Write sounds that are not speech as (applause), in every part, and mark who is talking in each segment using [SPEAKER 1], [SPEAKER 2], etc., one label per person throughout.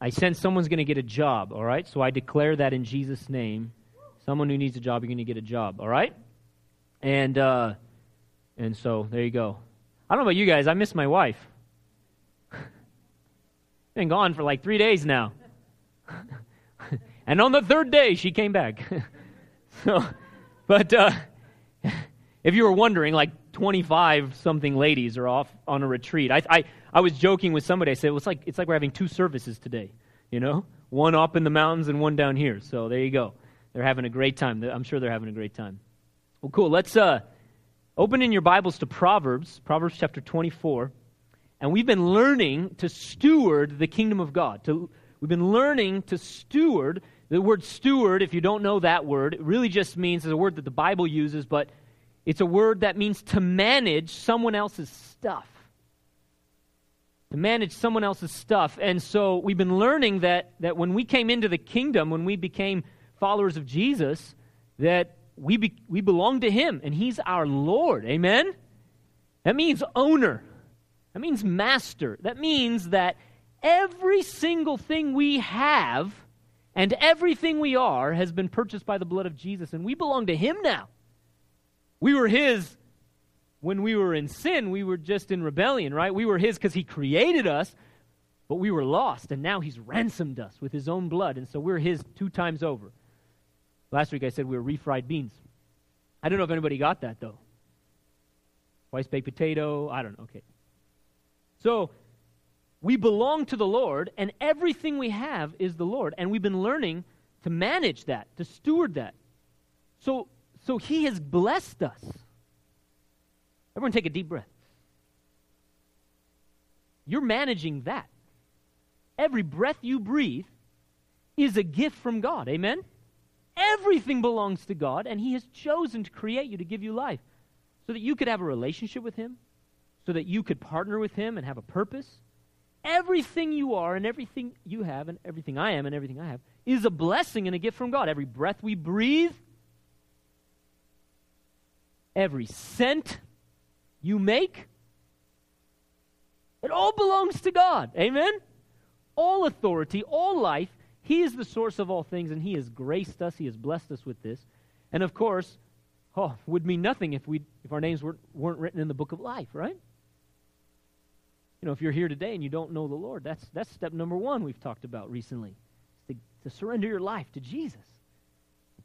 [SPEAKER 1] I sense someone's going to get a job, all right? So I declare that in Jesus' name. Someone who needs a job, you're going to get a job, all right? And, uh, and so there you go. I don't know about you guys, I miss my wife. (laughs) Been gone for like three days now. (laughs) and on the third day, she came back. (laughs) so, but uh, if you were wondering, like 25 something ladies are off on a retreat. I, I, I was joking with somebody. I said, well, it's, like, it's like we're having two services today, you know? One up in the mountains and one down here. So there you go. They're having a great time. I'm sure they're having a great time. Well, cool. Let's uh, open in your Bibles to Proverbs, Proverbs chapter 24. And we've been learning to steward the kingdom of God. To, we've been learning to steward. The word steward, if you don't know that word, it really just means, it's a word that the Bible uses, but it's a word that means to manage someone else's stuff. To manage someone else's stuff. And so we've been learning that, that when we came into the kingdom, when we became followers of Jesus, that we, be, we belong to Him and He's our Lord. Amen? That means owner. That means master. That means that every single thing we have and everything we are has been purchased by the blood of Jesus, and we belong to Him now. We were His when we were in sin, we were just in rebellion, right? We were His because He created us, but we were lost, and now He's ransomed us with His own blood, and so we're His two times over. Last week I said we were refried beans. I don't know if anybody got that, though. Twice baked potato, I don't know. Okay. So, we belong to the Lord, and everything we have is the Lord, and we've been learning to manage that, to steward that. So, so He has blessed us. Everyone, take a deep breath. You're managing that. Every breath you breathe is a gift from God. Amen? Everything belongs to God, and He has chosen to create you to give you life so that you could have a relationship with Him, so that you could partner with Him and have a purpose. Everything you are and everything you have and everything I am and everything I have is a blessing and a gift from God. Every breath we breathe every cent you make, it all belongs to God. Amen? All authority, all life, He is the source of all things, and He has graced us, He has blessed us with this. And of course, oh, would mean nothing if we if our names weren't, weren't written in the book of life, right? You know, if you're here today and you don't know the Lord, that's that's step number one we've talked about recently. To, to surrender your life to Jesus.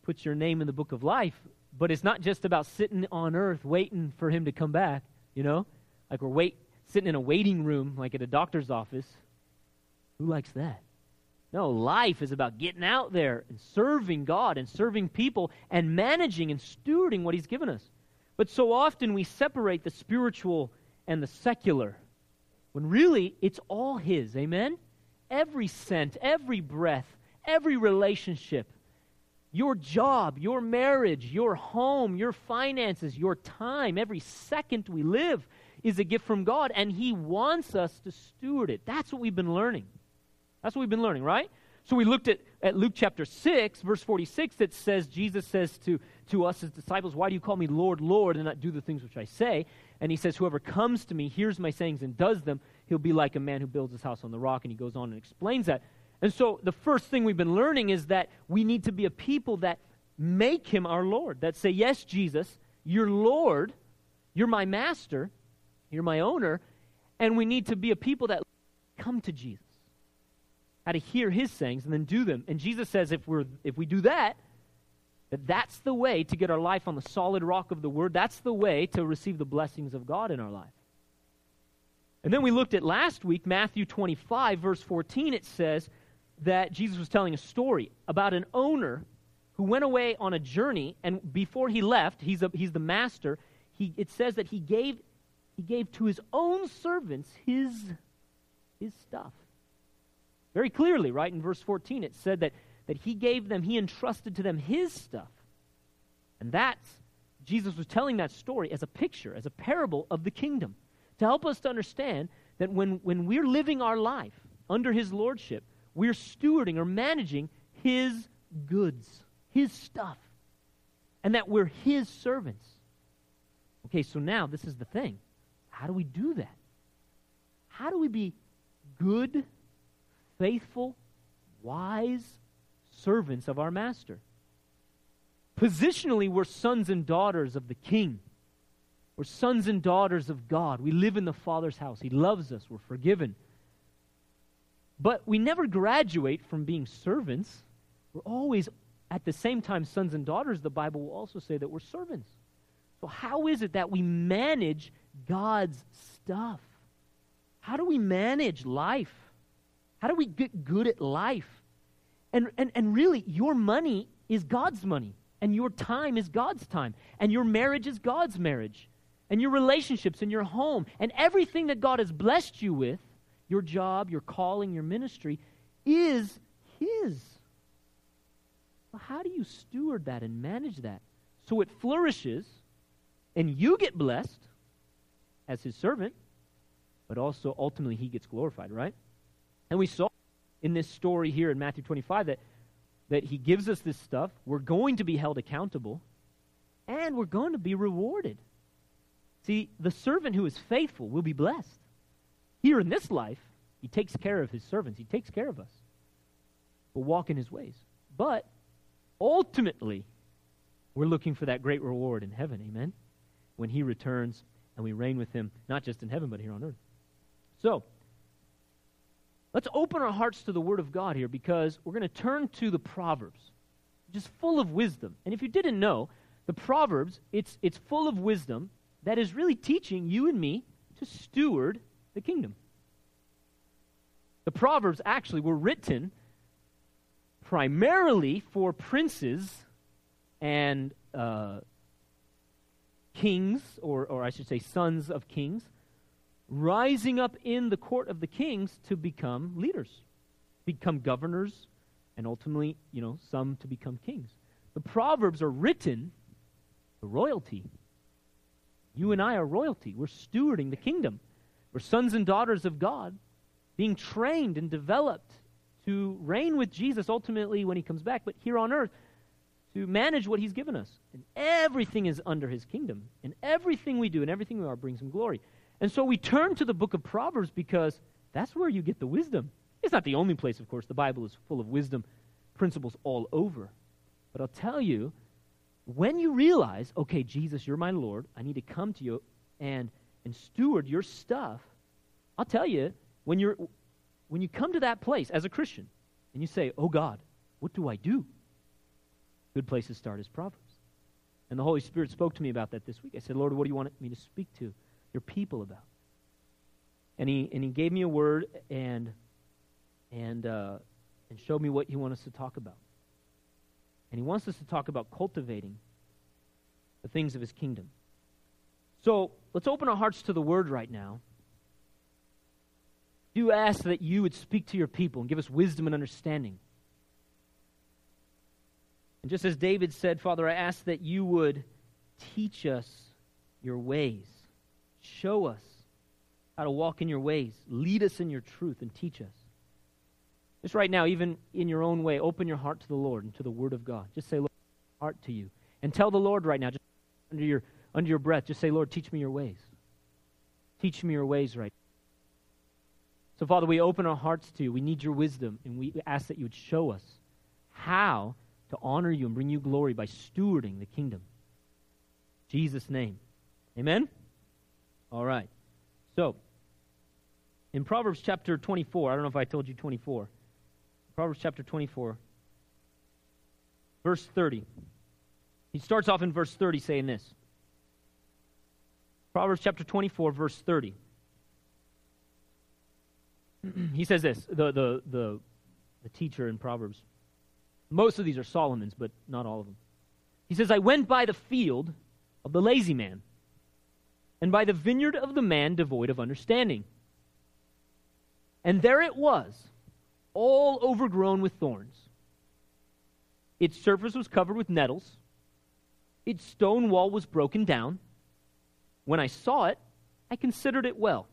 [SPEAKER 1] Put your name in the book of life but it's not just about sitting on earth waiting for him to come back, you know? Like we're wait sitting in a waiting room like at a doctor's office. Who likes that? No, life is about getting out there and serving God and serving people and managing and stewarding what he's given us. But so often we separate the spiritual and the secular when really it's all his. Amen? Every cent, every breath, every relationship your job, your marriage, your home, your finances, your time, every second we live is a gift from God, and He wants us to steward it. That's what we've been learning. That's what we've been learning, right? So we looked at, at Luke chapter 6, verse 46, that says, Jesus says to, to us, his disciples, Why do you call me Lord, Lord, and not do the things which I say? And he says, Whoever comes to me, hears my sayings, and does them, he'll be like a man who builds his house on the rock. And he goes on and explains that. And so the first thing we've been learning is that we need to be a people that make him our Lord, that say, Yes, Jesus, you're Lord, you're my master, you're my owner, and we need to be a people that come to Jesus. How to hear his sayings and then do them. And Jesus says if we're if we do that, that that's the way to get our life on the solid rock of the word. That's the way to receive the blessings of God in our life. And then we looked at last week, Matthew 25, verse 14, it says, that Jesus was telling a story about an owner who went away on a journey, and before he left, he's, a, he's the master, he, it says that he gave, he gave to his own servants his, his stuff. Very clearly, right, in verse 14, it said that, that he gave them, he entrusted to them his stuff. And that's, Jesus was telling that story as a picture, as a parable of the kingdom, to help us to understand that when, when we're living our life under his lordship, we're stewarding or managing His goods, His stuff, and that we're His servants. Okay, so now this is the thing. How do we do that? How do we be good, faithful wise servants of our master. Positionally, we're sons and daughters of the king. We're sons and daughters of God. We live in the Father's house. He loves us. We're forgiven. But we never graduate from being servants. We're always, at the same time, sons and daughters. The Bible will also say that we're servants. So, how is it that we manage God's stuff? How do we manage life? How do we get good at life? And, and, and really, your money is God's money, and your time is God's time, and your marriage is God's marriage, and your relationships and your home, and everything that God has blessed you with your job, your calling, your ministry is His. Well, how do you steward that and manage that so it flourishes and you get blessed as His servant, but also ultimately He gets glorified, right? And we saw in this story here in Matthew 25 that, that he gives us this stuff. We're going to be held accountable, and we're going to be rewarded. See, the servant who is faithful will be blessed. Here in this life, he takes care of his servants, he takes care of us. We'll walk in his ways. But ultimately, we're looking for that great reward in heaven, amen? When he returns and we reign with him, not just in heaven, but here on earth. So, Let's open our hearts to the Word of God here because we're going to turn to the Proverbs, which is full of wisdom. And if you didn't know, the Proverbs, it's, it's full of wisdom that is really teaching you and me to steward the kingdom. The Proverbs actually were written primarily for princes and uh, kings, or, or I should say, sons of kings rising up in the court of the kings to become leaders, become governors, and ultimately, you know, some to become kings. The Proverbs are written for royalty. You and I are royalty. We're stewarding the kingdom. We're sons and daughters of God, being trained and developed to reign with Jesus ultimately when he comes back, but here on earth, to manage what he's given us. And everything is under his kingdom. And everything we do and everything we are brings him glory. And so we turn to the book of Proverbs because that's where you get the wisdom. It's not the only place, of course. The Bible is full of wisdom principles all over. But I'll tell you, when you realize, okay, Jesus, you're my Lord, I need to come to you and, and steward your stuff, I'll tell you, when, you're, when you come to that place as a Christian and you say, oh God, what do I do? Good place to start is Proverbs. And the Holy Spirit spoke to me about that this week. I said, Lord, what do you want me to speak to? your people about. And he, and he gave me a word and, and, uh, and showed me what he wants us to talk about. And he wants us to talk about cultivating the things of his kingdom. So let's open our hearts to the word right now. Do ask that you would speak to your people and give us wisdom and understanding. And just as David said, Father, I ask that you would teach us your ways. Show us how to walk in your ways. Lead us in your truth and teach us. Just right now, even in your own way, open your heart to the Lord and to the Word of God. Just say, Lord, heart to you. And tell the Lord right now, just under your, under your breath, just say, Lord, teach me your ways. Teach me your ways right So, Father, we open our hearts to you. We need your wisdom, and we ask that you would show us how to honor you and bring you glory by stewarding the kingdom. In Jesus' name. Amen? All right. So, in Proverbs chapter 24, I don't know if I told you 24. Proverbs chapter 24, verse 30. He starts off in verse 30 saying this. Proverbs chapter 24, verse 30. (clears throat) he says this, the, the, the, the teacher in Proverbs. Most of these are Solomon's, but not all of them. He says, I went by the field of the lazy man and by the vineyard of the man devoid of understanding. And there it was, all overgrown with thorns. Its surface was covered with nettles. Its stone wall was broken down. When I saw it, I considered it well.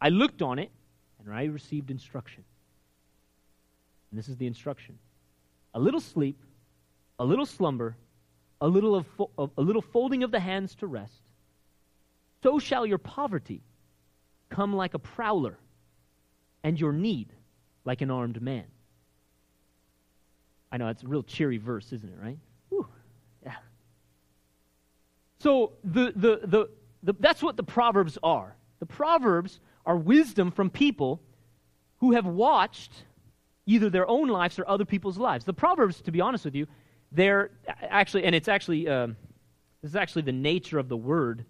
[SPEAKER 1] I looked on it, and I received instruction. And this is the instruction a little sleep, a little slumber, a little, of fo- a little folding of the hands to rest so shall your poverty come like a prowler, and your need like an armed man. I know it's a real cheery verse, isn't it, right? Whew. Yeah. So the, the, the, the, that's what the Proverbs are. The Proverbs are wisdom from people who have watched either their own lives or other people's lives. The Proverbs, to be honest with you, they're actually, and it's actually, um, this is actually the nature of the word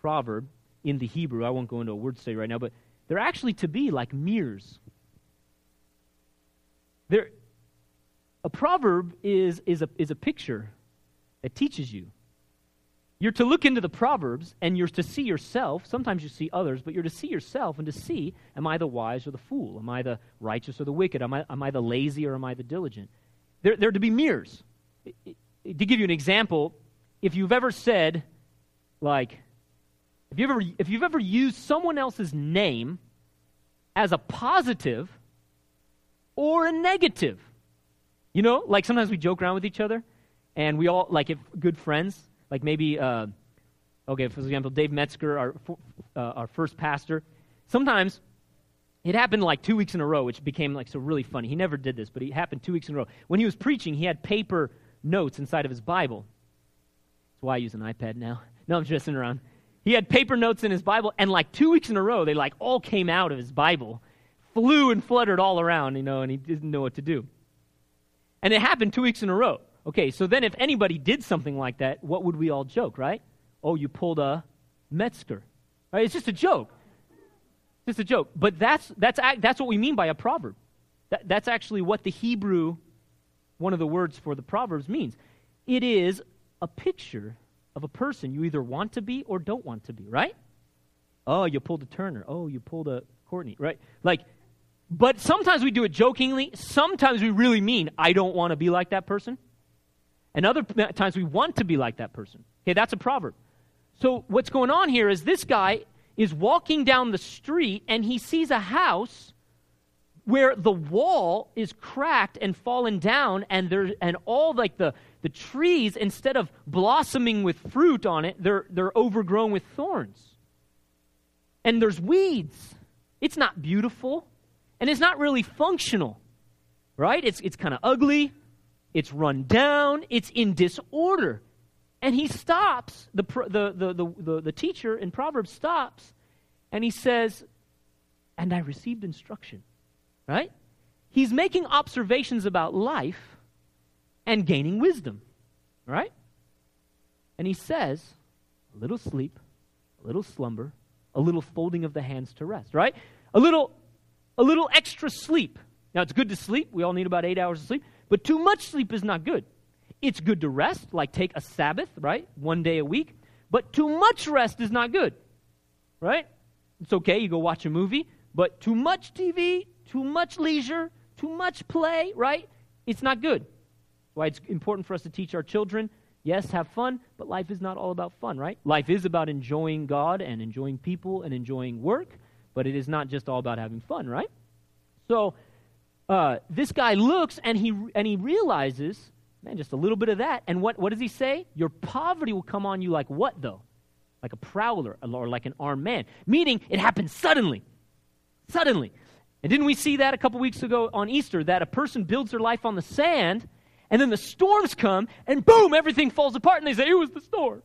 [SPEAKER 1] proverb in the Hebrew. I won't go into a word study right now, but they're actually to be like mirrors. They're, a proverb is, is, a, is a picture that teaches you. You're to look into the Proverbs and you're to see yourself. Sometimes you see others, but you're to see yourself and to see am I the wise or the fool? Am I the righteous or the wicked? Am I, am I the lazy or am I the diligent? They're, they're to be mirrors. To give you an example, if you've ever said, like, if you've ever, if you've ever used someone else's name as a positive or a negative, you know, like sometimes we joke around with each other and we all, like, if good friends, like maybe, uh, okay, for example, Dave Metzger, our, uh, our first pastor, sometimes it happened like two weeks in a row, which became like so really funny. He never did this, but it happened two weeks in a row. When he was preaching, he had paper notes inside of his Bible. That's why I use an iPad now. No, I'm just around. He had paper notes in his Bible, and like two weeks in a row, they like all came out of his Bible, flew and fluttered all around, you know, and he didn't know what to do. And it happened two weeks in a row. Okay, so then if anybody did something like that, what would we all joke, right? Oh, you pulled a Metzger. Right? It's just a joke. It's just a joke. But that's, that's, that's what we mean by a proverb. That, that's actually what the Hebrew, one of the words for the Proverbs, means. It is a picture of a person you either want to be or don't want to be, right? Oh, you pulled a Turner. Oh, you pulled a Courtney, right? Like, but sometimes we do it jokingly. Sometimes we really mean, I don't want to be like that person. And other times we want to be like that person. Okay, that's a proverb. So what's going on here is this guy is walking down the street and he sees a house where the wall is cracked and fallen down and there and all like the the trees instead of blossoming with fruit on it they're they're overgrown with thorns. And there's weeds. It's not beautiful. And it's not really functional. Right? It's it's kind of ugly it's run down, it's in disorder. And he stops, the, the, the, the, the, teacher in Proverbs stops, and he says, And I received instruction. Right? He's making observations about life and gaining wisdom. Right? And he says, A little sleep, a little slumber, a little folding of the hands to rest. Right? A little, a little extra sleep. Now, it's good to sleep. We all need about eight hours of sleep. But too much sleep is not good. It's good to rest, like take a Sabbath, right? One day a week. But too much rest is not good, right? It's okay, you go watch a movie, but too much TV, too much leisure, too much play, right? It's not good. Why it's important for us to teach our children yes, have fun, but life is not all about fun, right? Life is about enjoying God and enjoying people and enjoying work, but it is not just all about having fun, right? So, uh, this guy looks and he, and he realizes, man, just a little bit of that. And what, what does he say? Your poverty will come on you like what, though? Like a prowler or like an armed man. Meaning it happens suddenly. Suddenly. And didn't we see that a couple weeks ago on Easter? That a person builds their life on the sand, and then the storms come, and boom, everything falls apart, and they say, It was the storm.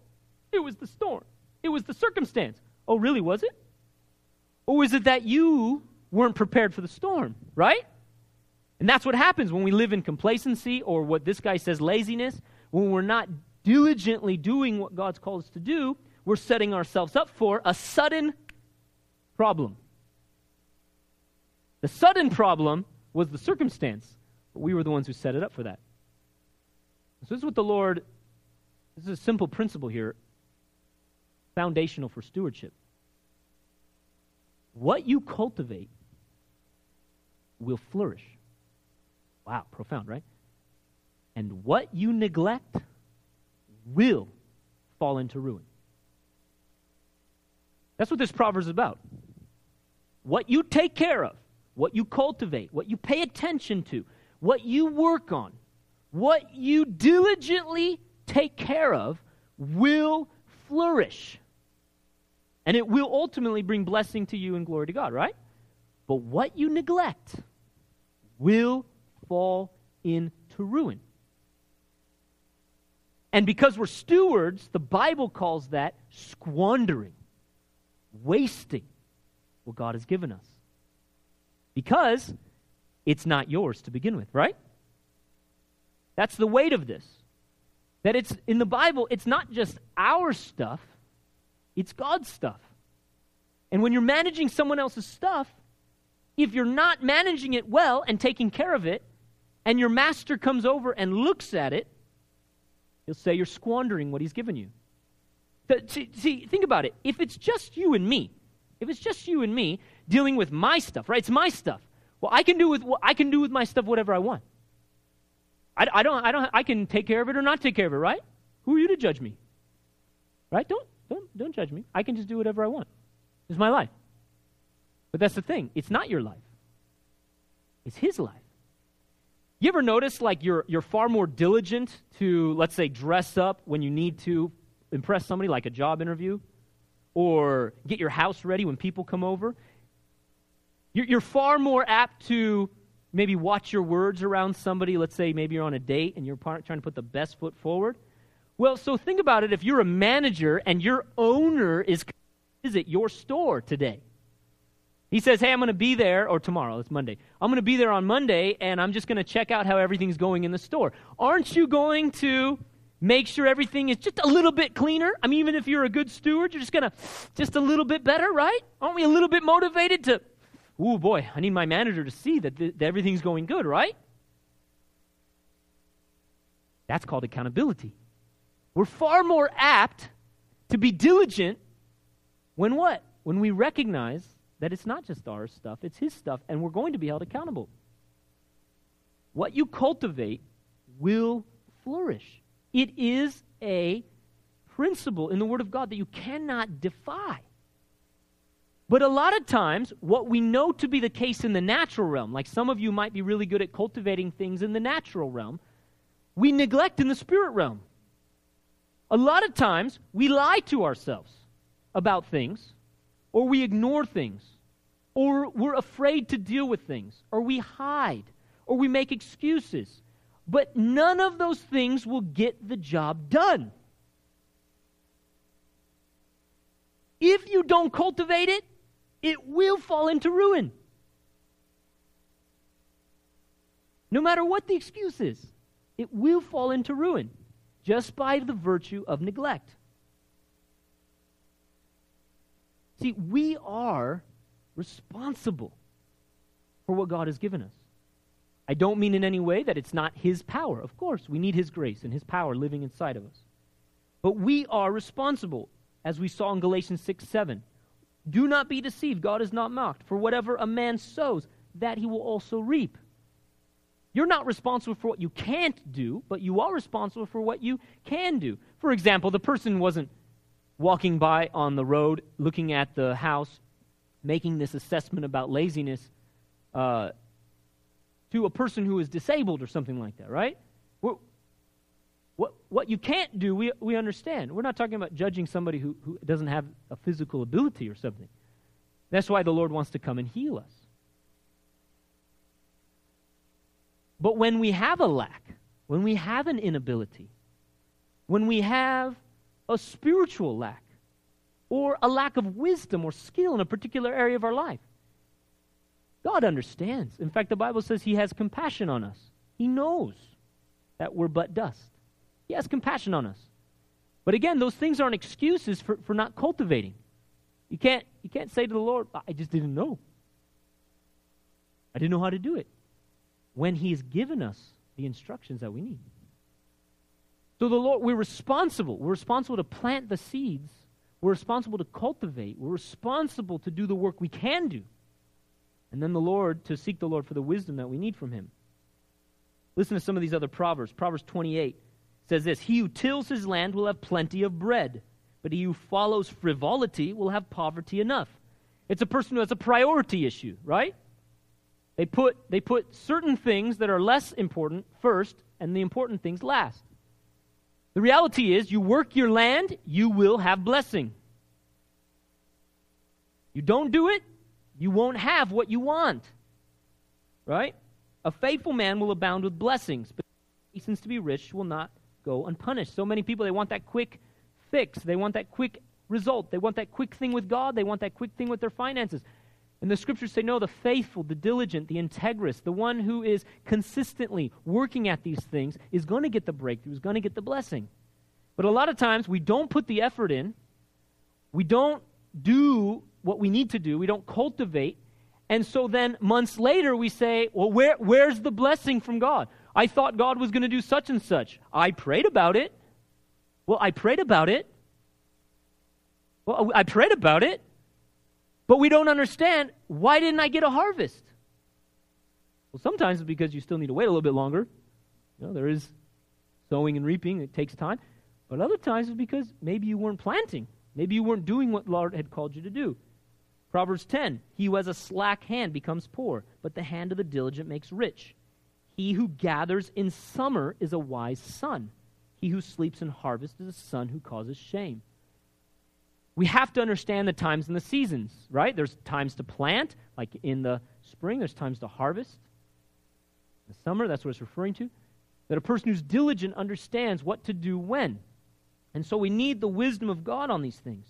[SPEAKER 1] It was the storm. It was the circumstance. Oh, really, was it? Or was it that you weren't prepared for the storm, right? And that's what happens when we live in complacency or what this guy says laziness. When we're not diligently doing what God's called us to do, we're setting ourselves up for a sudden problem. The sudden problem was the circumstance, but we were the ones who set it up for that. So, this is what the Lord, this is a simple principle here, foundational for stewardship. What you cultivate will flourish. Wow, profound, right? And what you neglect will fall into ruin. That's what this proverb is about. What you take care of, what you cultivate, what you pay attention to, what you work on, what you diligently take care of will flourish. And it will ultimately bring blessing to you and glory to God, right? But what you neglect will fall into ruin. And because we're stewards, the Bible calls that squandering, wasting what God has given us. Because it's not yours to begin with, right? That's the weight of this. That it's in the Bible, it's not just our stuff, it's God's stuff. And when you're managing someone else's stuff, if you're not managing it well and taking care of it, and your master comes over and looks at it, He'll say you're squandering what he's given you. See, see, think about it. If it's just you and me, if it's just you and me dealing with my stuff, right? It's my stuff. Well, I can do with I can do with my stuff whatever I want. I, I don't I don't I can take care of it or not take care of it, right? Who are you to judge me? Right? Don't don't don't judge me. I can just do whatever I want. It's my life. But that's the thing. It's not your life. It's his life. You ever notice like you're, you're far more diligent to, let's say, dress up when you need to impress somebody, like a job interview, or get your house ready when people come over? You're, you're far more apt to maybe watch your words around somebody. Let's say maybe you're on a date and you're trying to put the best foot forward. Well, so think about it. If you're a manager and your owner is visit your store today, he says, Hey, I'm going to be there, or tomorrow, it's Monday. I'm going to be there on Monday, and I'm just going to check out how everything's going in the store. Aren't you going to make sure everything is just a little bit cleaner? I mean, even if you're a good steward, you're just going to, just a little bit better, right? Aren't we a little bit motivated to, oh boy, I need my manager to see that, th- that everything's going good, right? That's called accountability. We're far more apt to be diligent when what? When we recognize that it's not just our stuff, it's His stuff, and we're going to be held accountable. What you cultivate will flourish. It is a principle in the Word of God that you cannot defy. But a lot of times, what we know to be the case in the natural realm, like some of you might be really good at cultivating things in the natural realm, we neglect in the spirit realm. A lot of times, we lie to ourselves about things, or we ignore things, or we're afraid to deal with things, or we hide, or we make excuses. But none of those things will get the job done. If you don't cultivate it, it will fall into ruin. No matter what the excuse is, it will fall into ruin just by the virtue of neglect. See, we are responsible for what God has given us. I don't mean in any way that it's not His power. Of course, we need His grace and His power living inside of us. But we are responsible, as we saw in Galatians 6 7. Do not be deceived. God is not mocked. For whatever a man sows, that he will also reap. You're not responsible for what you can't do, but you are responsible for what you can do. For example, the person wasn't walking by on the road looking at the house making this assessment about laziness uh, to a person who is disabled or something like that, right? We're, what, what you can't do, we, we understand. We're not talking about judging somebody who, who doesn't have a physical ability or something. That's why the Lord wants to come and heal us. But when we have a lack, when we have an inability, when we have a spiritual lack, or a lack of wisdom or skill in a particular area of our life. God understands. In fact, the Bible says He has compassion on us. He knows that we're but dust. He has compassion on us. But again, those things aren't excuses for, for not cultivating. You can't, you can't say to the Lord, I just didn't know. I didn't know how to do it. When He has given us the instructions that we need. So the Lord, we're responsible. We're responsible to plant the seeds we're responsible to cultivate. We're responsible to do the work we can do. And then the Lord, to seek the Lord for the wisdom that we need from Him. Listen to some of these other Proverbs. Proverbs 28 says this He who tills his land will have plenty of bread, but he who follows frivolity will have poverty enough. It's a person who has a priority issue, right? They put, they put certain things that are less important first and the important things last. The reality is, you work your land, you will have blessing. You don't do it, you won't have what you want. Right? A faithful man will abound with blessings, but hastens to be rich will not go unpunished. So many people, they want that quick fix. They want that quick result. They want that quick thing with God. They want that quick thing with their finances. And the scriptures say, no, the faithful, the diligent, the integrous, the one who is consistently working at these things is going to get the breakthrough, is going to get the blessing. But a lot of times we don't put the effort in, we don't do what we need to do, we don't cultivate. And so then months later we say, well, where, where's the blessing from God? I thought God was going to do such and such. I prayed about it. Well, I prayed about it. Well, I prayed about it. But we don't understand why didn't I get a harvest? Well, sometimes it's because you still need to wait a little bit longer. You know, there is sowing and reaping, it takes time. But other times it's because maybe you weren't planting. Maybe you weren't doing what Lord had called you to do. Proverbs 10 He who has a slack hand becomes poor, but the hand of the diligent makes rich. He who gathers in summer is a wise son. He who sleeps in harvest is a son who causes shame. We have to understand the times and the seasons, right? There's times to plant, like in the spring, there's times to harvest. The summer, that's what it's referring to. That a person who's diligent understands what to do when. And so we need the wisdom of God on these things.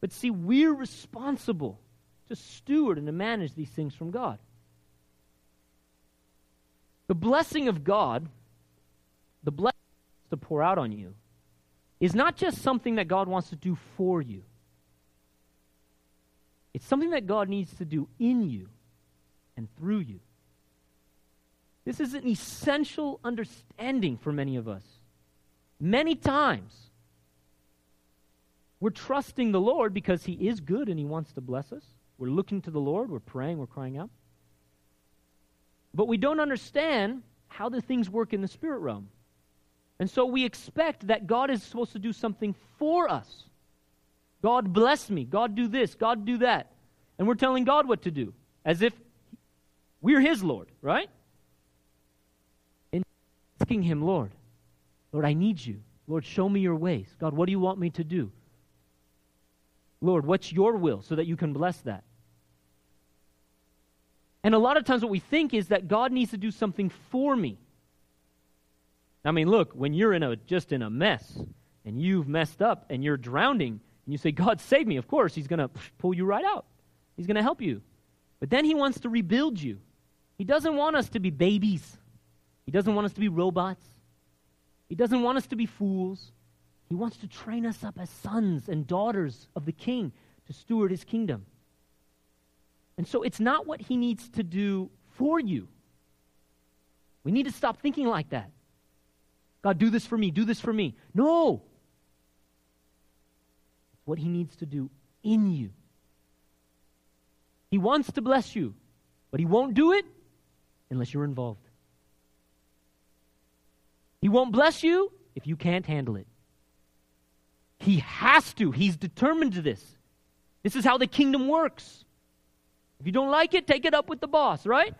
[SPEAKER 1] But see, we're responsible to steward and to manage these things from God. The blessing of God, the blessing to pour out on you, is not just something that God wants to do for you. It's something that God needs to do in you and through you. This is an essential understanding for many of us. Many times, we're trusting the Lord because He is good and He wants to bless us. We're looking to the Lord, we're praying, we're crying out. But we don't understand how the things work in the spirit realm. And so we expect that God is supposed to do something for us. God bless me. God do this. God do that. And we're telling God what to do as if we're His Lord, right? And asking Him, Lord, Lord, I need you. Lord, show me your ways. God, what do you want me to do? Lord, what's your will so that you can bless that? And a lot of times, what we think is that God needs to do something for me. I mean, look, when you're in a just in a mess and you've messed up and you're drowning and you say, God, save me, of course, He's going to pull you right out. He's going to help you. But then He wants to rebuild you. He doesn't want us to be babies, He doesn't want us to be robots, He doesn't want us to be fools. He wants to train us up as sons and daughters of the King to steward His kingdom. And so it's not what He needs to do for you. We need to stop thinking like that. God, do this for me, do this for me. No. It's What He needs to do in you. He wants to bless you, but He won't do it unless you're involved. He won't bless you if you can't handle it. He has to. He's determined to this. This is how the kingdom works. If you don't like it, take it up with the boss, right?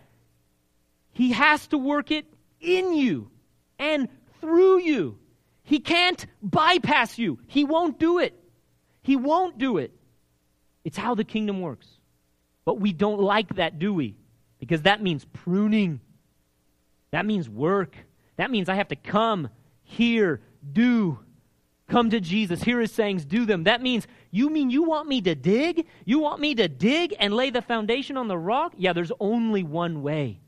[SPEAKER 1] He has to work it in you and through you. He can't bypass you. He won't do it. He won't do it. It's how the kingdom works. But we don't like that, do we? Because that means pruning. That means work. That means I have to come, hear, do. Come to Jesus, hear his sayings, do them. That means, you mean you want me to dig? You want me to dig and lay the foundation on the rock? Yeah, there's only one way.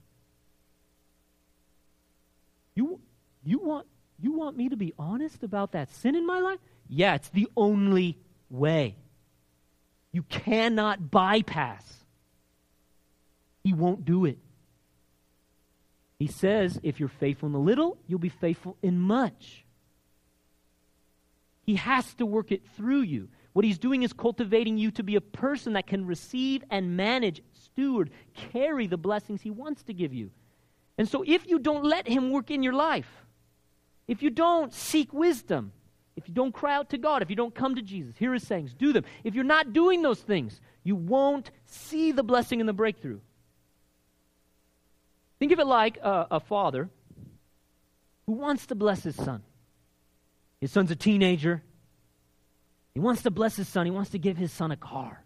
[SPEAKER 1] You, you want, you want me to be honest about that sin in my life? Yeah, it's the only way. You cannot bypass. He won't do it. He says, if you're faithful in the little, you'll be faithful in much. He has to work it through you. What he's doing is cultivating you to be a person that can receive and manage, steward, carry the blessings he wants to give you. And so if you don't let him work in your life, if you don't seek wisdom, if you don't cry out to God, if you don't come to Jesus, hear his sayings, do them. If you're not doing those things, you won't see the blessing and the breakthrough. Think of it like a, a father who wants to bless his son. His son's a teenager. He wants to bless his son. He wants to give his son a car.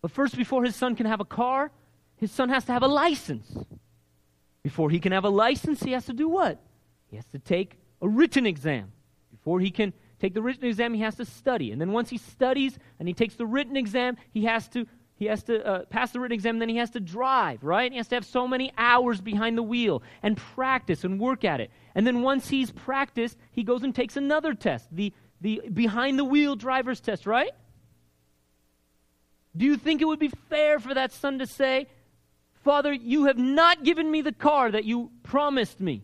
[SPEAKER 1] But first, before his son can have a car, his son has to have a license. Before he can have a license, he has to do what? He has to take a written exam. Before he can take the written exam, he has to study. And then once he studies and he takes the written exam, he has to he has to uh, pass the written exam, then he has to drive, right? He has to have so many hours behind the wheel and practice and work at it. And then once he's practiced, he goes and takes another test, the, the behind the wheel driver's test, right? Do you think it would be fair for that son to say, Father, you have not given me the car that you promised me?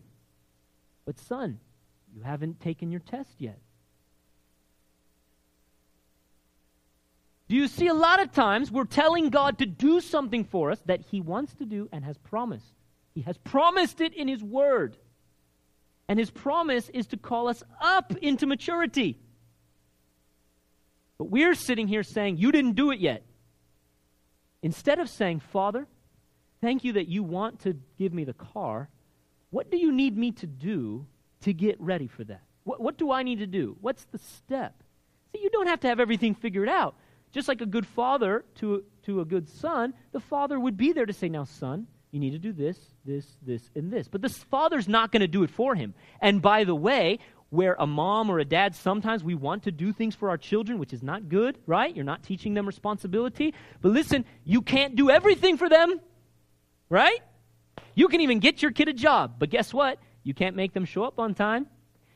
[SPEAKER 1] But, son, you haven't taken your test yet. Do you see a lot of times we're telling God to do something for us that He wants to do and has promised? He has promised it in His Word. And His promise is to call us up into maturity. But we're sitting here saying, You didn't do it yet. Instead of saying, Father, thank you that you want to give me the car, what do you need me to do to get ready for that? What, what do I need to do? What's the step? See, you don't have to have everything figured out. Just like a good father to, to a good son, the father would be there to say, Now, son, you need to do this, this, this, and this. But the father's not going to do it for him. And by the way, where a mom or a dad, sometimes we want to do things for our children, which is not good, right? You're not teaching them responsibility. But listen, you can't do everything for them, right? You can even get your kid a job, but guess what? You can't make them show up on time.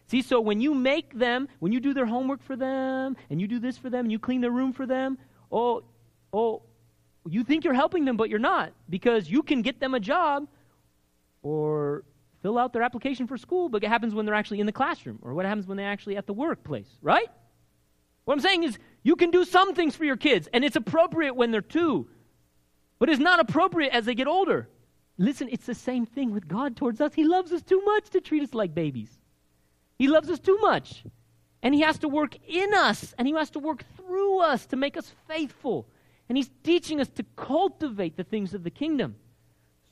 [SPEAKER 1] See, so when you make them, when you do their homework for them, and you do this for them, and you clean their room for them, oh, oh, you think you're helping them, but you're not, because you can get them a job or fill out their application for school, but it happens when they're actually in the classroom, or what happens when they're actually at the workplace, right? What I'm saying is, you can do some things for your kids, and it's appropriate when they're two, but it's not appropriate as they get older. Listen, it's the same thing with God towards us. He loves us too much to treat us like babies. He loves us too much. And He has to work in us, and He has to work through us to make us faithful. And He's teaching us to cultivate the things of the kingdom.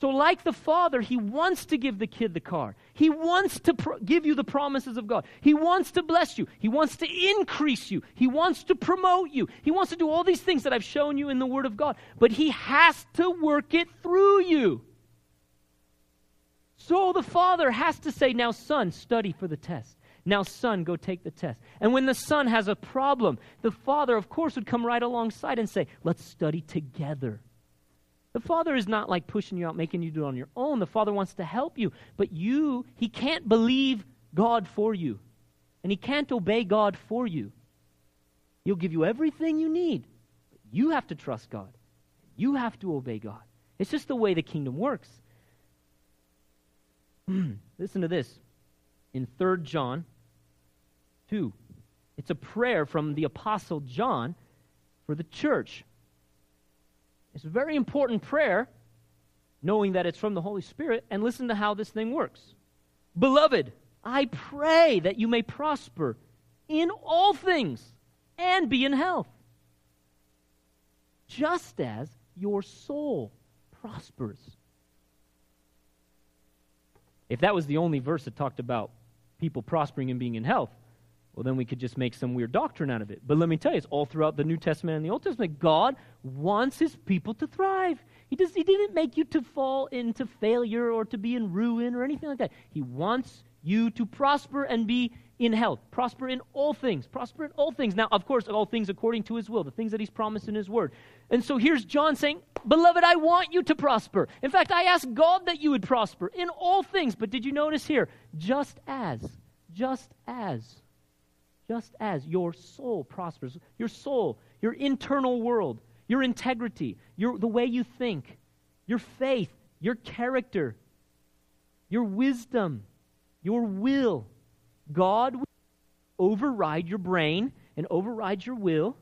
[SPEAKER 1] So, like the Father, He wants to give the kid the car. He wants to pro- give you the promises of God. He wants to bless you. He wants to increase you. He wants to promote you. He wants to do all these things that I've shown you in the Word of God. But He has to work it through you. So the father has to say, Now, son, study for the test. Now, son, go take the test. And when the son has a problem, the father, of course, would come right alongside and say, Let's study together. The father is not like pushing you out, making you do it on your own. The father wants to help you. But you, he can't believe God for you. And he can't obey God for you. He'll give you everything you need. but You have to trust God. You have to obey God. It's just the way the kingdom works. (clears throat) Listen to this. In 3 John 2, it's a prayer from the Apostle John for the church. It's a very important prayer, knowing that it's from the Holy Spirit, and listen to how this thing works. Beloved, I pray that you may prosper in all things and be in health, just as your soul prospers. If that was the only verse that talked about people prospering and being in health, well, then we could just make some weird doctrine out of it. But let me tell you, it's all throughout the New Testament and the Old Testament. God wants his people to thrive. He, does, he didn't make you to fall into failure or to be in ruin or anything like that. He wants you to prosper and be in health, prosper in all things, prosper in all things. Now, of course, all things according to his will, the things that he's promised in his word. And so here's John saying, Beloved, I want you to prosper. In fact, I ask God that you would prosper in all things. But did you notice here? Just as, just as, just as your soul prospers, your soul, your internal world, your integrity, your, the way you think, your faith, your character, your wisdom, your will God will override your brain and override your will.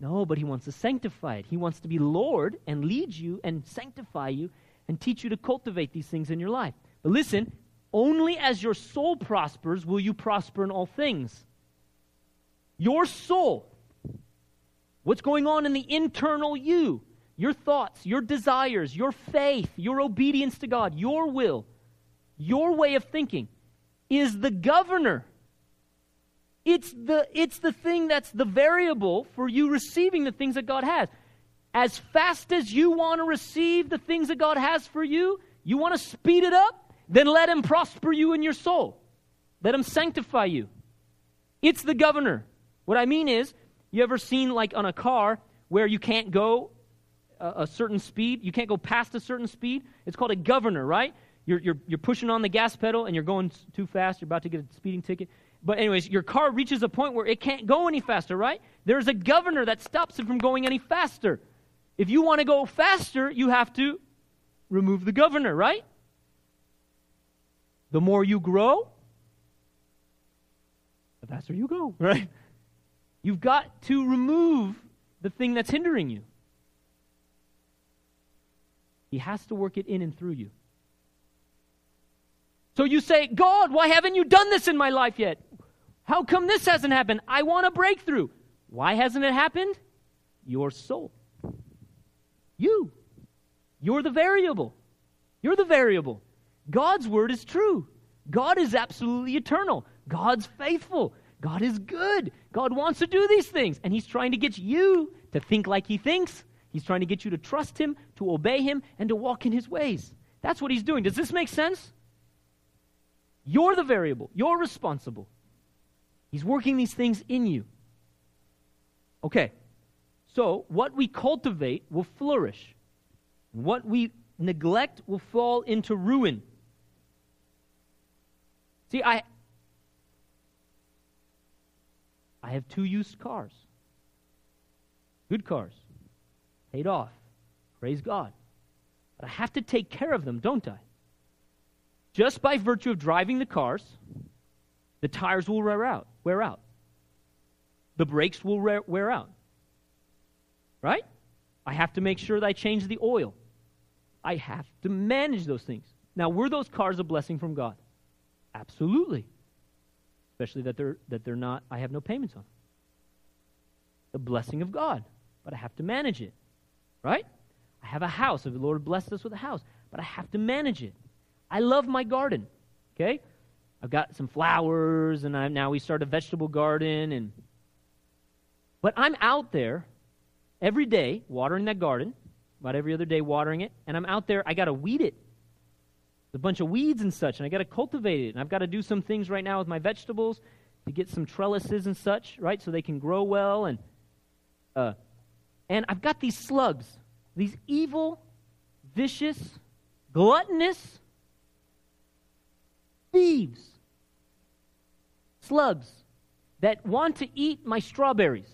[SPEAKER 1] No, but He wants to sanctify it. He wants to be Lord and lead you and sanctify you and teach you to cultivate these things in your life. But listen, only as your soul prospers will you prosper in all things. Your soul, what's going on in the internal you, your thoughts, your desires, your faith, your obedience to God, your will, your way of thinking, is the governor. It's the, it's the thing that's the variable for you receiving the things that God has. As fast as you want to receive the things that God has for you, You want to speed it up? Then let him prosper you in your soul. Let him sanctify you. It's the governor. What I mean is, you ever seen like on a car where you can't go a, a certain speed? You can't go past a certain speed? It's called a governor, right? You're, you're, you're pushing on the gas pedal and you're going too fast. You're about to get a speeding ticket. But, anyways, your car reaches a point where it can't go any faster, right? There's a governor that stops it from going any faster. If you want to go faster, you have to remove the governor, right? The more you grow, the faster you go, (laughs) right? You've got to remove the thing that's hindering you. He has to work it in and through you. So you say, God, why haven't you done this in my life yet? How come this hasn't happened? I want a breakthrough. Why hasn't it happened? Your soul. You. You're the variable. You're the variable. God's word is true. God is absolutely eternal. God's faithful. God is good. God wants to do these things. And He's trying to get you to think like He thinks. He's trying to get you to trust Him, to obey Him, and to walk in His ways. That's what He's doing. Does this make sense? You're the variable, you're responsible. He's working these things in you. Okay, so what we cultivate will flourish, what we neglect will fall into ruin. See, I, I have two used cars. Good cars. Paid off. Praise God. But I have to take care of them, don't I? Just by virtue of driving the cars, the tires will wear out. Wear out. The brakes will wear, out. Right? I have to make sure that I change the oil. I have to manage those things. Now, were those cars a blessing from God? Absolutely especially that they're that they're not I have no payments on. The blessing of God, but I have to manage it. Right? I have a house. If the Lord blessed us with a house, but I have to manage it. I love my garden. Okay? I've got some flowers and I now we start a vegetable garden and but I'm out there every day watering that garden, about every other day watering it, and I'm out there, I got to weed it a bunch of weeds and such, and I got to cultivate it. And I've got to do some things right now with my vegetables to get some trellises and such, right, so they can grow well. And uh, and I've got these slugs, these evil, vicious, gluttonous thieves, slugs that want to eat my strawberries.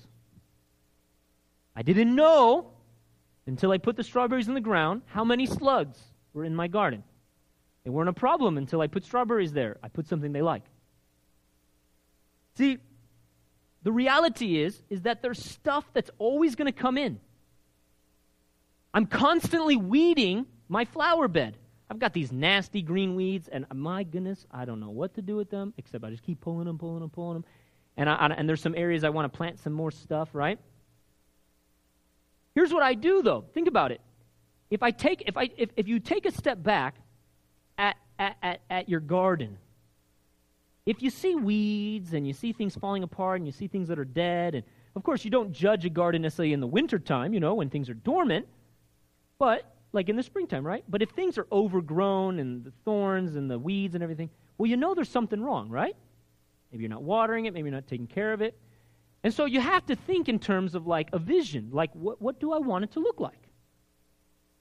[SPEAKER 1] I didn't know until I put the strawberries in the ground how many slugs were in my garden. They weren't a problem until I put strawberries there. I put something they like. See, the reality is is that there's stuff that's always going to come in. I'm constantly weeding my flower bed. I've got these nasty green weeds, and my goodness, I don't know what to do with them except I just keep pulling them, pulling them, pulling them. And, I, and there's some areas I want to plant some more stuff, right? Here's what I do, though. Think about it. If I take, if I, if, if you take a step back at, at, at, at your garden, if you see weeds and you see things falling apart and you see things that are dead, and of course you don't judge a garden necessarily in the wintertime, you know, when things are dormant, but like in the springtime, right? But if things are overgrown and the thorns and the weeds and everything, well, you know there's something wrong, right? Maybe you're not watering it, maybe you're not taking care of it. And so you have to think in terms of like a vision, like what, what do I want it to look like?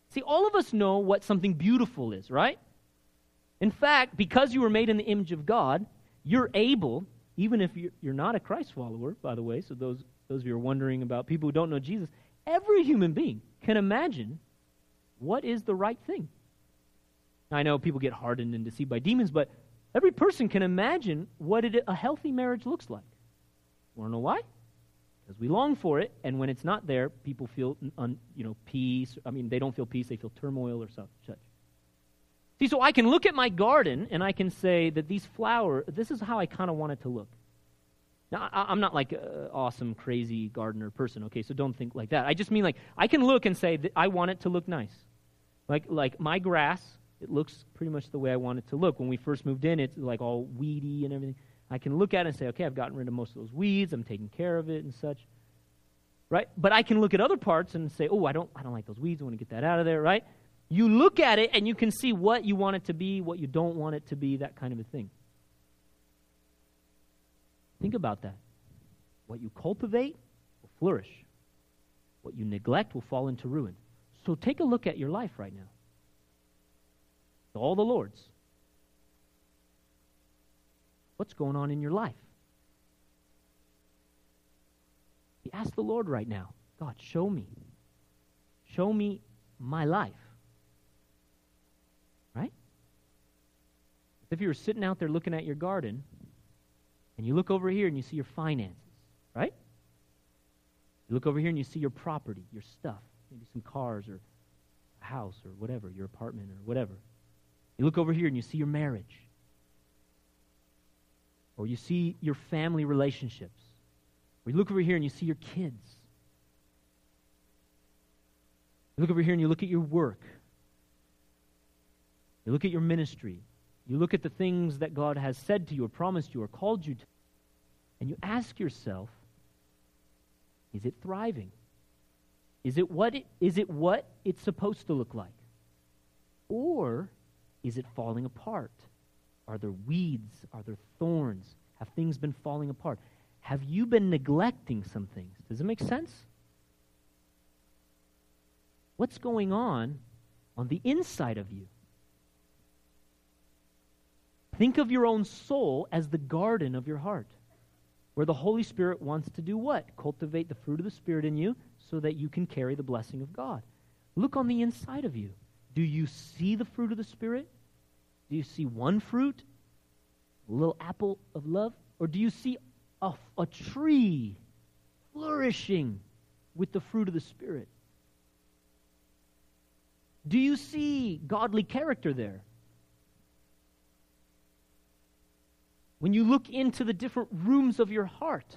[SPEAKER 1] See, all of us know what something beautiful is, right? In fact, because you were made in the image of God, you're able, even if you're not a Christ follower, by the way, so those, those of you who are wondering about people who don't know Jesus, every human being can imagine what is the right thing. I know people get hardened and deceived by demons, but every person can imagine what it, a healthy marriage looks like. Want to know why? Because we long for it, and when it's not there, people feel un, you know peace. I mean, they don't feel peace; they feel turmoil or such. See, so I can look at my garden and I can say that these flowers, this is how I kind of want it to look. Now, I, am not like an awesome, crazy gardener person, okay, so don't think like that. I just mean like, I can look and say, that I want it to look nice. Like, like my grass, it looks pretty much the way I want it to look. When we first moved in, it's like all weedy and everything. I can look at it and say, okay, I've gotten rid of most of those weeds, I'm taking care of it and such. Right? But I can look at other parts and say, oh, I don't, I don't like those weeds, I want to get that out of there, right? You look at it and you can see what you want it to be, what you don't want it to be, that kind of a thing. Think about that. What you cultivate will flourish, what you neglect will fall into ruin. So take a look at your life right now. All the Lord's. What's going on in your life? You ask the Lord right now God, show me. Show me my life. Right? If you were sitting out there looking at your garden, and you look over here and you see your finances, right? You look over here and you see your property, your stuff, maybe some cars or a house or whatever, your apartment or whatever. You look over here and you see your marriage. Or you see your family relationships. Or you look over here and you see your kids. You look over here and you look at your work. You look at your ministry. You look at the things that God has said to you or promised you or called you to. And you ask yourself, is it thriving? Is it what it, is it what it's supposed to look like? Or is it falling apart? Are there weeds? Are there thorns? Have things been falling apart? Have you been neglecting some things? Does it make sense? What's going on on the inside of you? Think of your own soul as the garden of your heart, where the Holy Spirit wants to do what? Cultivate the fruit of the Spirit in you so that you can carry the blessing of God. Look on the inside of you. Do you see the fruit of the Spirit? Do you see one fruit, a little apple of love? Or do you see a, a tree flourishing with the fruit of the Spirit? Do you see godly character there? When you look into the different rooms of your heart,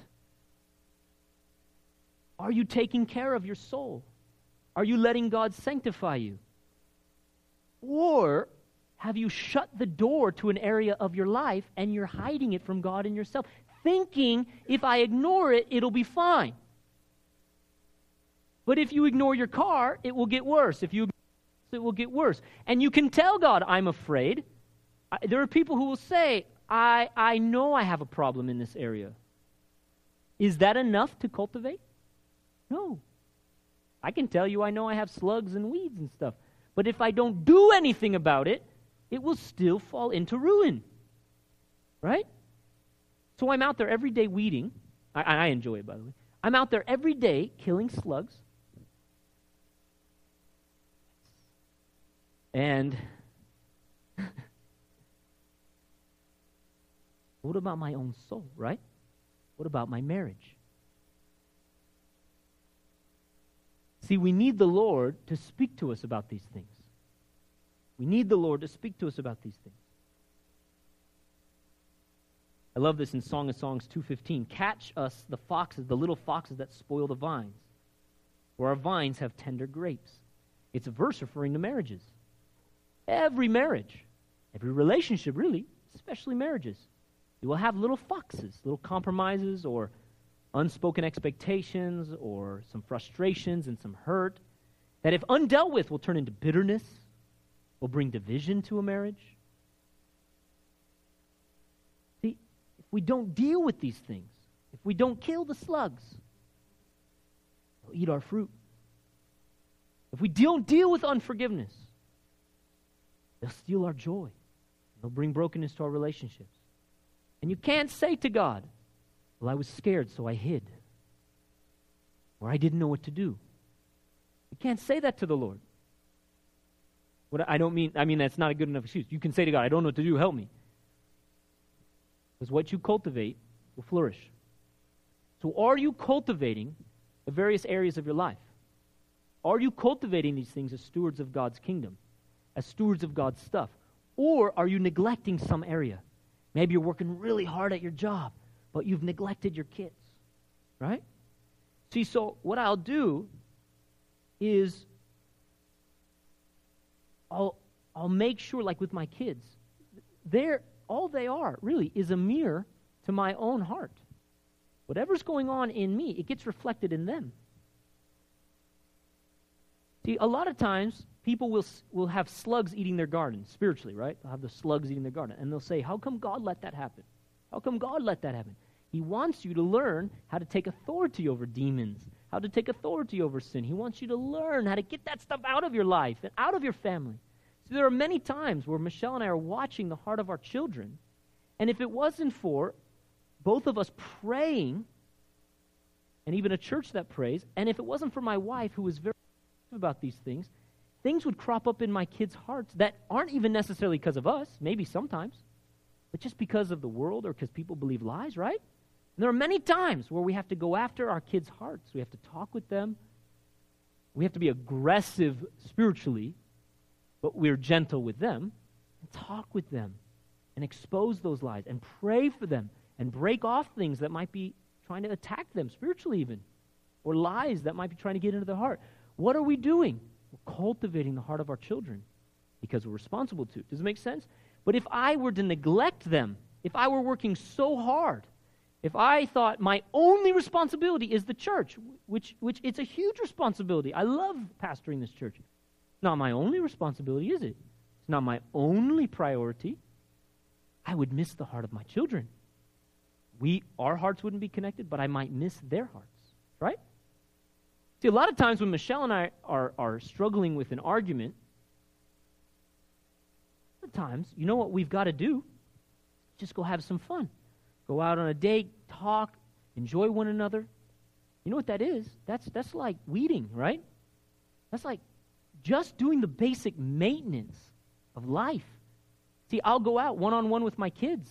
[SPEAKER 1] are you taking care of your soul? Are you letting God sanctify you? Or have you shut the door to an area of your life and you're hiding it from God and yourself, thinking if I ignore it, it'll be fine? But if you ignore your car, it will get worse. If you it will get worse. And you can tell God, I'm afraid. I, there are people who will say, I, I know I have a problem in this area. Is that enough to cultivate? No. I can tell you I know I have slugs and weeds and stuff. But if I don't do anything about it, it will still fall into ruin. Right? So I'm out there every day weeding. I, I enjoy it, by the way. I'm out there every day killing slugs. And (laughs) what about my own soul, right? What about my marriage? See, we need the Lord to speak to us about these things. We need the Lord to speak to us about these things. I love this in Song of Songs 2:15. Catch us the foxes, the little foxes that spoil the vines, for our vines have tender grapes. It's a verse referring to marriages. Every marriage, every relationship really, especially marriages, you will have little foxes, little compromises or unspoken expectations or some frustrations and some hurt that if undealt with will turn into bitterness will bring division to a marriage. See, if we don't deal with these things, if we don't kill the slugs, they'll eat our fruit. If we don't deal with unforgiveness, they'll steal our joy. They'll bring brokenness to our relationships. And you can't say to God, Well, I was scared, so I hid. Or I didn't know what to do. You can't say that to the Lord. What I don't mean, I mean, that's not a good enough excuse. You can say to God, I don't know what to do, help me. Because what you cultivate will flourish. So, are you cultivating the various areas of your life? Are you cultivating these things as stewards of God's kingdom, as stewards of God's stuff? Or are you neglecting some area? Maybe you're working really hard at your job, but you've neglected your kids, right? See, so what I'll do is I'll, I'll make sure, like with my kids, they're, all they are really is a mirror to my own heart. Whatever's going on in me, it gets reflected in them. See, a lot of times people will, will have slugs eating their garden, spiritually, right? They'll have the slugs eating their garden. And they'll say, How come God let that happen? How come God let that happen? He wants you to learn how to take authority over demons, how to take authority over sin. He wants you to learn how to get that stuff out of your life and out of your family. So there are many times where Michelle and I are watching the heart of our children, and if it wasn't for both of us praying, and even a church that prays, and if it wasn't for my wife who was very about these things, things would crop up in my kids' hearts that aren't even necessarily because of us, maybe sometimes, but just because of the world or because people believe lies, right? And there are many times where we have to go after our kids' hearts. We have to talk with them. We have to be aggressive spiritually, but we're gentle with them and talk with them and expose those lies and pray for them and break off things that might be trying to attack them spiritually, even, or lies that might be trying to get into their heart. What are we doing? We're cultivating the heart of our children because we're responsible to. Does it make sense? But if I were to neglect them, if I were working so hard, if I thought my only responsibility is the church, which, which it's a huge responsibility. I love pastoring this church. Not my only responsibility, is it? It's not my only priority. I would miss the heart of my children. We, our hearts wouldn't be connected, but I might miss their hearts, right? See, a lot of times when Michelle and I are, are struggling with an argument, times, you know what we've got to do? Just go have some fun. Go out on a date, talk, enjoy one another. You know what that is? That's, that's like weeding, right? That's like just doing the basic maintenance of life. See, I'll go out one on one with my kids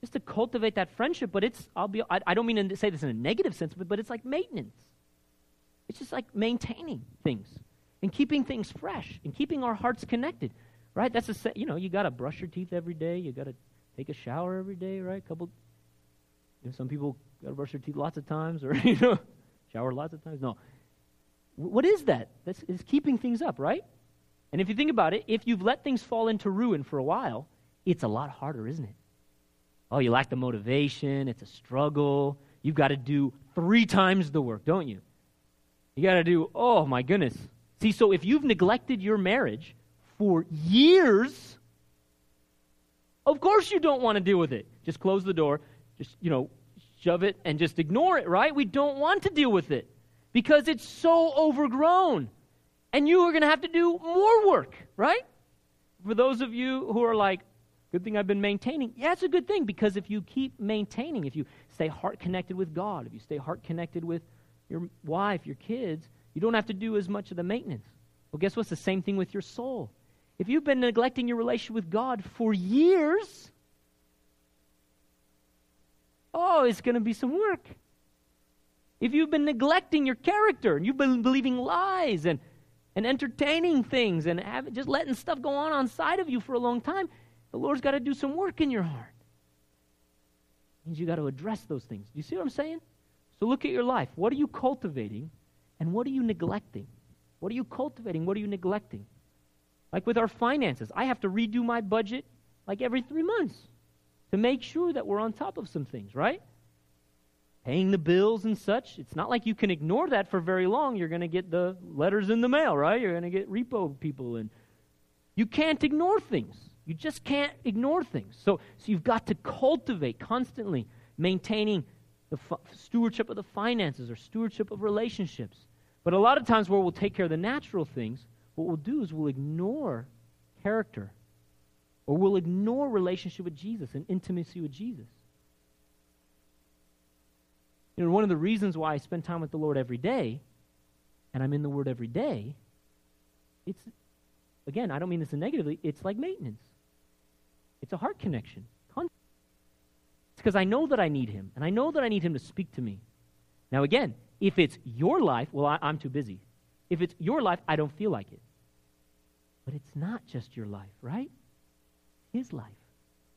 [SPEAKER 1] just to cultivate that friendship, but it's, I'll be, I, I don't mean to say this in a negative sense, but, but it's like maintenance. It's just like maintaining things and keeping things fresh and keeping our hearts connected, right? That's a, you know, you got to brush your teeth every day. You got to take a shower every day, right? Couple, you know, some people got to brush their teeth lots of times (laughs) or, you know, shower lots of times. No. What is that? That's is keeping things up, right? And if you think about it, if you've let things fall into ruin for a while, it's a lot harder, isn't it? Oh, you lack the motivation. It's a struggle. You've got to do three times the work, don't you? You got to do, oh my goodness. See, so if you've neglected your marriage for years, of course you don't want to deal with it. Just close the door, just, you know, shove it and just ignore it, right? We don't want to deal with it because it's so overgrown. And you are going to have to do more work, right? For those of you who are like, good thing I've been maintaining, yeah, it's a good thing because if you keep maintaining, if you stay heart connected with God, if you stay heart connected with your wife, your kids, you don't have to do as much of the maintenance. Well, guess what's the same thing with your soul? If you've been neglecting your relationship with God for years, oh, it's going to be some work. If you've been neglecting your character and you've been believing lies and, and entertaining things and have, just letting stuff go on on side of you for a long time, the Lord's got to do some work in your heart. It means you got to address those things. Do you see what I'm saying? So look at your life. What are you cultivating and what are you neglecting? What are you cultivating? What are you neglecting? Like with our finances, I have to redo my budget like every three months to make sure that we're on top of some things, right? Paying the bills and such. It's not like you can ignore that for very long. You're going to get the letters in the mail, right? You're going to get repo people and you can't ignore things. You just can't ignore things. So, so you've got to cultivate constantly maintaining the stewardship of the finances or stewardship of relationships. But a lot of times, where we'll take care of the natural things, what we'll do is we'll ignore character or we'll ignore relationship with Jesus and intimacy with Jesus. You know, one of the reasons why I spend time with the Lord every day, and I'm in the Word every day, it's, again, I don't mean this negatively, it's like maintenance. It's a heart connection. It's because I know that I need him, and I know that I need him to speak to me. Now, again, if it's your life, well, I, am too busy. If it's your life, I don't feel like it. But it's not just your life, right? His life.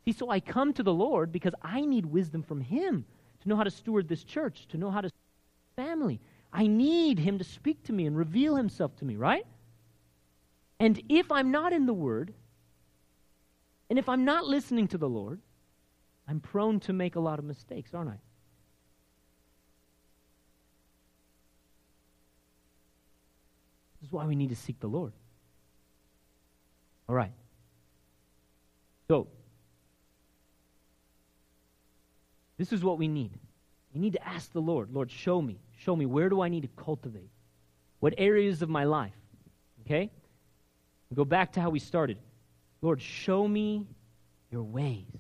[SPEAKER 1] See, so I come to the Lord because I need wisdom from him to know how to steward this church, to know how to family. I need him to speak to me and reveal himself to me, right? And if I'm not in the Word, and if I'm not listening to the Lord, I'm prone to make a lot of mistakes, aren't I? This is why we need to seek the Lord. All right. So, this is what we need. We need to ask the Lord, Lord, show me. Show me where do I need to cultivate? What areas of my life? Okay? We go back to how we started. Lord, show me your ways.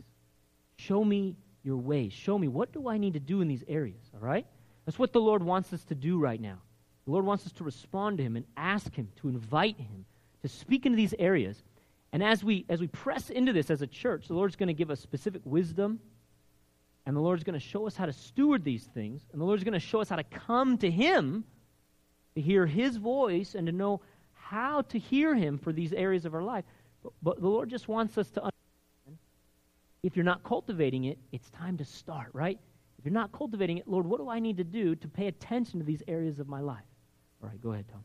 [SPEAKER 1] Show me your ways. Show me what do I need to do in these areas, all right? That's what the Lord wants us to do right now. The Lord wants us to respond to him and ask him, to invite him to speak into these areas. And as we as we press into this as a church, the Lord's going to give us specific wisdom and the Lord's going to show us how to steward these things, and the Lord's going to show us how to come to him to hear his voice and to know how to hear him for these areas of our life. But, but the Lord just wants us to understand if you're not cultivating it, it's time to start, right? If you're not cultivating it, Lord, what do I need to do to pay attention to these areas of my life? All right, go ahead, Tom.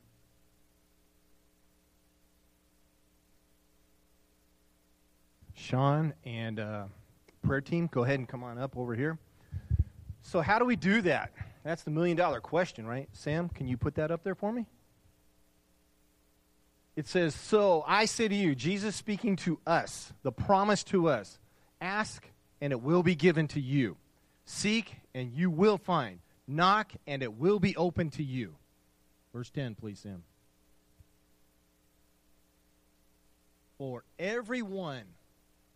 [SPEAKER 2] Sean and uh, prayer team, go ahead and come on up over here. So, how do we do that? That's the million dollar question, right? Sam, can you put that up there for me? It says, So I say to you, Jesus speaking to us, the promise to us ask, and it will be given to you. Seek, and you will find. Knock, and it will be open to you. Verse 10, please, Sam. For everyone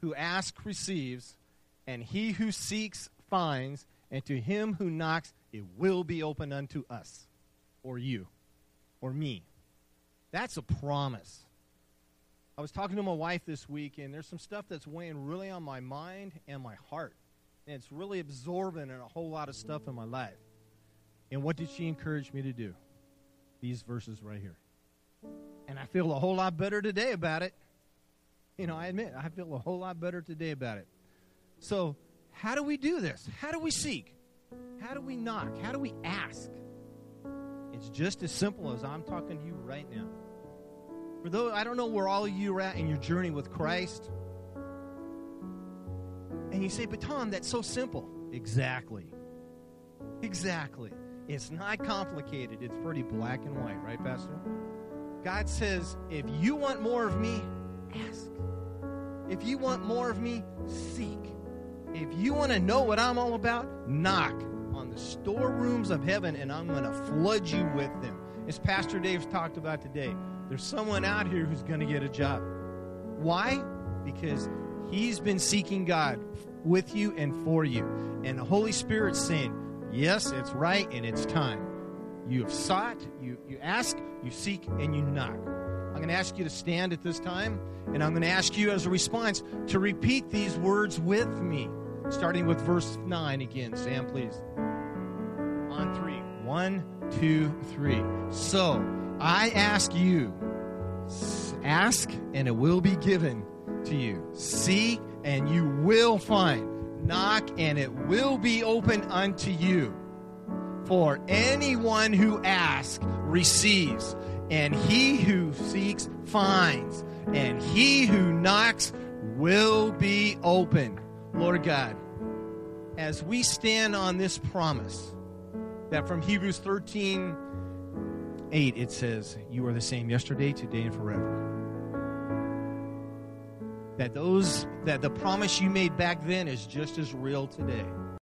[SPEAKER 2] who asks receives, and he who seeks finds, and to him who knocks it will be open unto us, or you, or me. That's a promise. I was talking to my wife this week, and there's some stuff that's weighing really on my mind and my heart. And it's really absorbing in a whole lot of stuff in my life. And what did she encourage me to do? These verses right here. And I feel a whole lot better today about it. You know, I admit, I feel a whole lot better today about it. So, how do we do this? How do we seek? How do we knock? How do we ask? It's just as simple as I'm talking to you right now. For those, I don't know where all of you are at in your journey with Christ. And you say, but Tom, that's so simple. Exactly. Exactly. It's not complicated. It's pretty black and white, right, Pastor? God says, if you want more of me, ask. If you want more of me, seek. If you want to know what I'm all about, knock on the storerooms of heaven and I'm going to flood you with them. As Pastor Dave's talked about today, there's someone out here who's going to get a job. Why? Because he's been seeking God with you and for you. And the Holy Spirit's saying, Yes, it's right and it's time. You have sought, you, you ask, you seek, and you knock. I'm going to ask you to stand at this time, and I'm going to ask you as a response to repeat these words with me, starting with verse 9 again. Sam, please. On three. One, two, three. So I ask you, ask, and it will be given to you. Seek, and you will find. Knock, and it will be open unto you. For anyone who asks receives, and he who seeks finds, and he who knocks will be open. Lord God, as we stand on this promise that from Hebrews 13 8 it says, You are the same yesterday, today, and forever. That those that the promise you made back then is just as real today.